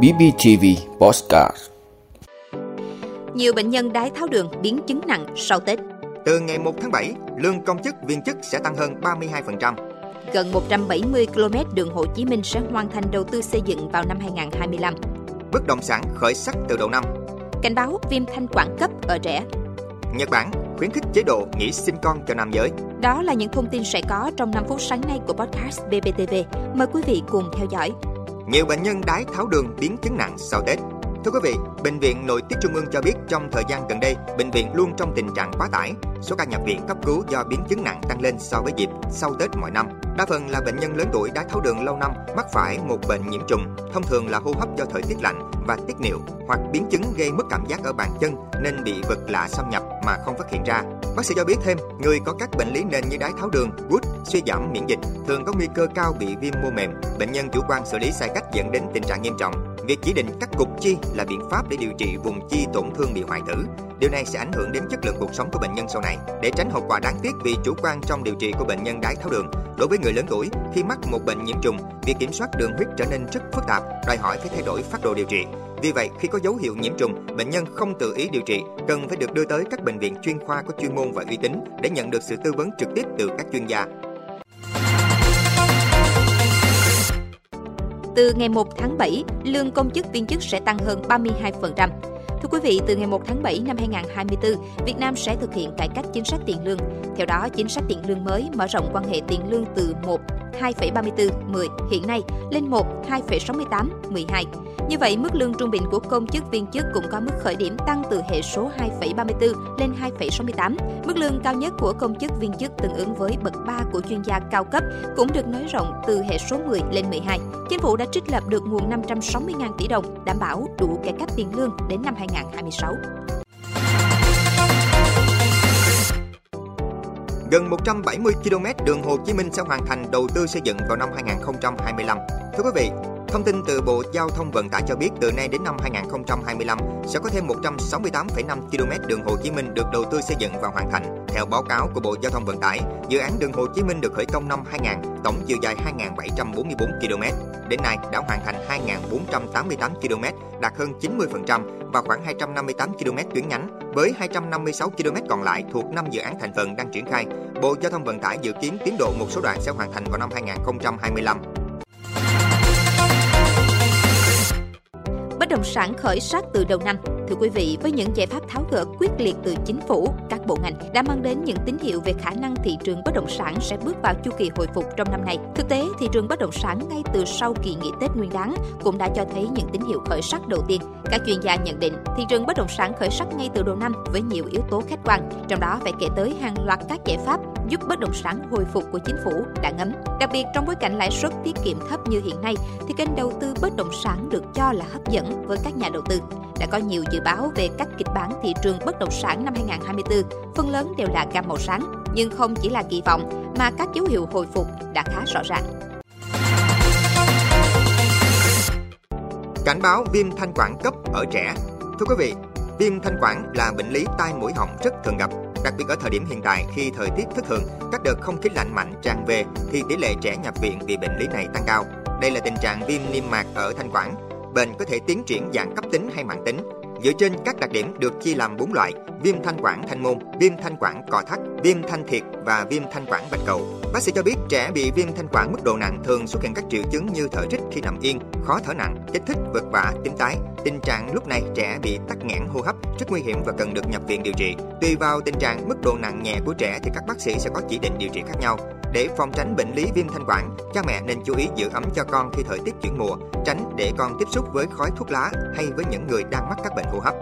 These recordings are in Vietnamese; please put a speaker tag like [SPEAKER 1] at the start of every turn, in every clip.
[SPEAKER 1] BBTV Postcard
[SPEAKER 2] Nhiều bệnh nhân đái tháo đường biến chứng nặng sau Tết.
[SPEAKER 3] Từ ngày 1 tháng 7, lương công chức viên chức sẽ tăng hơn 32%.
[SPEAKER 2] Gần 170 km đường Hồ Chí Minh sẽ hoàn thành đầu tư xây dựng vào năm 2025.
[SPEAKER 3] Bất động sản khởi sắc từ đầu năm.
[SPEAKER 2] Cảnh báo viêm thanh quản cấp ở trẻ.
[SPEAKER 3] Nhật Bản khuyến khích chế độ nghỉ sinh con cho nam giới.
[SPEAKER 2] Đó là những thông tin sẽ có trong 5 phút sáng nay của podcast BBTV. Mời quý vị cùng theo dõi.
[SPEAKER 3] Nhiều bệnh nhân đái tháo đường biến chứng nặng sau Tết. Thưa quý vị, Bệnh viện Nội tiết Trung ương cho biết trong thời gian gần đây, bệnh viện luôn trong tình trạng quá tải. Số ca nhập viện cấp cứu do biến chứng nặng tăng lên so với dịp sau Tết mọi năm. Đa phần là bệnh nhân lớn tuổi đái tháo đường lâu năm mắc phải một bệnh nhiễm trùng, thông thường là hô hấp do thời tiết lạnh và tiết niệu hoặc biến chứng gây mất cảm giác ở bàn chân nên bị vật lạ xâm nhập mà không phát hiện ra. Bác sĩ cho biết thêm, người có các bệnh lý nền như đái tháo đường, gút, suy giảm miễn dịch thường có nguy cơ cao bị viêm mô mềm. Bệnh nhân chủ quan xử lý sai cách dẫn đến tình trạng nghiêm trọng. Việc chỉ định cắt cục chi là biện pháp để điều trị vùng chi tổn thương bị hoại tử. Điều này sẽ ảnh hưởng đến chất lượng cuộc sống của bệnh nhân sau này. Để tránh hậu quả đáng tiếc vì chủ quan trong điều trị của bệnh nhân đái tháo đường, đối với người lớn tuổi khi mắc một bệnh nhiễm trùng, việc kiểm soát đường huyết trở nên rất phức tạp, đòi hỏi phải thay đổi phác đồ điều trị. Vì vậy, khi có dấu hiệu nhiễm trùng, bệnh nhân không tự ý điều trị, cần phải được đưa tới các bệnh viện chuyên khoa có chuyên môn và uy tín để nhận được sự tư vấn trực tiếp từ các chuyên gia.
[SPEAKER 2] Từ ngày 1 tháng 7, lương công chức viên chức sẽ tăng hơn 32%. Thưa quý vị, từ ngày 1 tháng 7 năm 2024, Việt Nam sẽ thực hiện cải cách chính sách tiền lương. Theo đó, chính sách tiền lương mới mở rộng quan hệ tiền lương từ 1 2,34 10 hiện nay lên 1 2,68 12. Như vậy, mức lương trung bình của công chức viên chức cũng có mức khởi điểm tăng từ hệ số 2,34 lên 2,68. Mức lương cao nhất của công chức viên chức tương ứng với bậc 3 của chuyên gia cao cấp cũng được nới rộng từ hệ số 10 lên 12. Chính phủ đã trích lập được nguồn 560.000 tỷ đồng đảm bảo đủ cải cách tiền lương đến năm 2026.
[SPEAKER 3] Gần 170 km đường Hồ Chí Minh sẽ hoàn thành đầu tư xây dựng vào năm 2025. Thưa quý vị, Thông tin từ Bộ Giao thông Vận tải cho biết từ nay đến năm 2025 sẽ có thêm 168,5 km đường Hồ Chí Minh được đầu tư xây dựng và hoàn thành. Theo báo cáo của Bộ Giao thông Vận tải, dự án đường Hồ Chí Minh được khởi công năm 2000, tổng chiều dài 2.744 km. Đến nay đã hoàn thành 2.488 km, đạt hơn 90% và khoảng 258 km tuyến nhánh. Với 256 km còn lại thuộc 5 dự án thành phần đang triển khai, Bộ Giao thông Vận tải dự kiến tiến độ một số đoạn sẽ hoàn thành vào năm 2025.
[SPEAKER 2] Sản khởi sắc từ đầu năm. Thưa quý vị, với những giải pháp tháo gỡ quyết liệt từ chính phủ, các bộ ngành đã mang đến những tín hiệu về khả năng thị trường bất động sản sẽ bước vào chu kỳ hồi phục trong năm nay. Thực tế, thị trường bất động sản ngay từ sau kỳ nghỉ Tết Nguyên đán cũng đã cho thấy những tín hiệu khởi sắc đầu tiên. Các chuyên gia nhận định, thị trường bất động sản khởi sắc ngay từ đầu năm với nhiều yếu tố khách quan, trong đó phải kể tới hàng loạt các giải pháp giúp bất động sản hồi phục của chính phủ đã ngấm. Đặc biệt trong bối cảnh lãi suất tiết kiệm thấp như hiện nay, thì kênh đầu tư bất động sản được cho là hấp dẫn với các nhà đầu tư. Đã có nhiều dự báo về các kịch bản thị trường bất động sản năm 2024, phần lớn đều là gam màu sáng, nhưng không chỉ là kỳ vọng mà các dấu hiệu hồi phục đã khá rõ ràng.
[SPEAKER 3] Cảnh báo viêm thanh quản cấp ở trẻ. Thưa quý vị, viêm thanh quản là bệnh lý tai mũi họng rất thường gặp, đặc biệt ở thời điểm hiện tại khi thời tiết thất thường, các đợt không khí lạnh mạnh tràn về thì tỷ lệ trẻ nhập viện vì bệnh lý này tăng cao. Đây là tình trạng viêm niêm mạc ở thanh quản. Bệnh có thể tiến triển dạng cấp tính hay mạng tính. Dựa trên các đặc điểm được chia làm 4 loại: viêm thanh quản thanh môn, viêm thanh quản cò thắt, viêm thanh thiệt và viêm thanh quản bạch cầu. Bác sĩ cho biết trẻ bị viêm thanh quản mức độ nặng thường xuất hiện các triệu chứng như thở rít khi nằm yên, khó thở nặng, kích thích, vật vã, tím tái. Tình trạng lúc này trẻ bị tắc nghẽn hô hấp rất nguy hiểm và cần được nhập viện điều trị. Tùy vào tình trạng mức độ nặng nhẹ của trẻ thì các bác sĩ sẽ có chỉ định điều trị khác nhau. Để phòng tránh bệnh lý viêm thanh quản, cha mẹ nên chú ý giữ ấm cho con khi thời tiết chuyển mùa, tránh để con tiếp xúc với khói thuốc lá hay với những người đang mắc các bệnh hô hấp.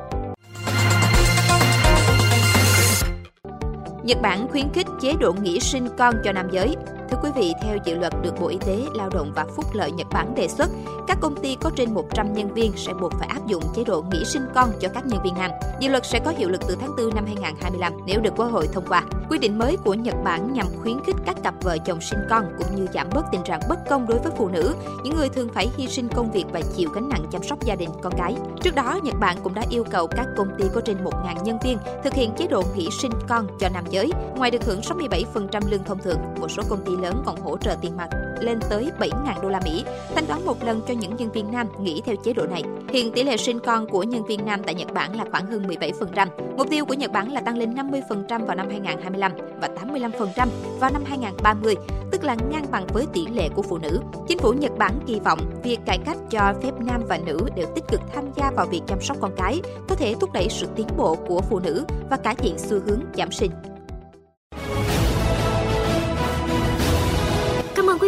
[SPEAKER 2] Nhật Bản khuyến khích chế độ nghỉ sinh con cho nam giới. Thưa quý vị, theo dự luật được Bộ Y tế, Lao động và Phúc lợi Nhật Bản đề xuất, các công ty có trên 100 nhân viên sẽ buộc phải áp dụng chế độ nghỉ sinh con cho các nhân viên nam. Dự luật sẽ có hiệu lực từ tháng 4 năm 2025 nếu được Quốc hội thông qua. Quy định mới của Nhật Bản nhằm khuyến khích các cặp vợ chồng sinh con cũng như giảm bớt tình trạng bất công đối với phụ nữ, những người thường phải hy sinh công việc và chịu gánh nặng chăm sóc gia đình con cái. Trước đó, Nhật Bản cũng đã yêu cầu các công ty có trên 1.000 nhân viên thực hiện chế độ nghỉ sinh con cho nam giới, ngoài được hưởng 67% lương thông thường, một số công ty lớn còn hỗ trợ tiền mặt lên tới 7.000 đô la Mỹ, thanh toán một lần cho những nhân viên nam nghỉ theo chế độ này. Hiện tỷ lệ sinh con của nhân viên nam tại Nhật Bản là khoảng hơn 17%. Mục tiêu của Nhật Bản là tăng lên 50% vào năm 2025 và 85% vào năm 2030, tức là ngang bằng với tỷ lệ của phụ nữ. Chính phủ Nhật Bản kỳ vọng việc cải cách cho phép nam và nữ đều tích cực tham gia vào việc chăm sóc con cái có thể thúc đẩy sự tiến bộ của phụ nữ và cải thiện xu hướng giảm sinh.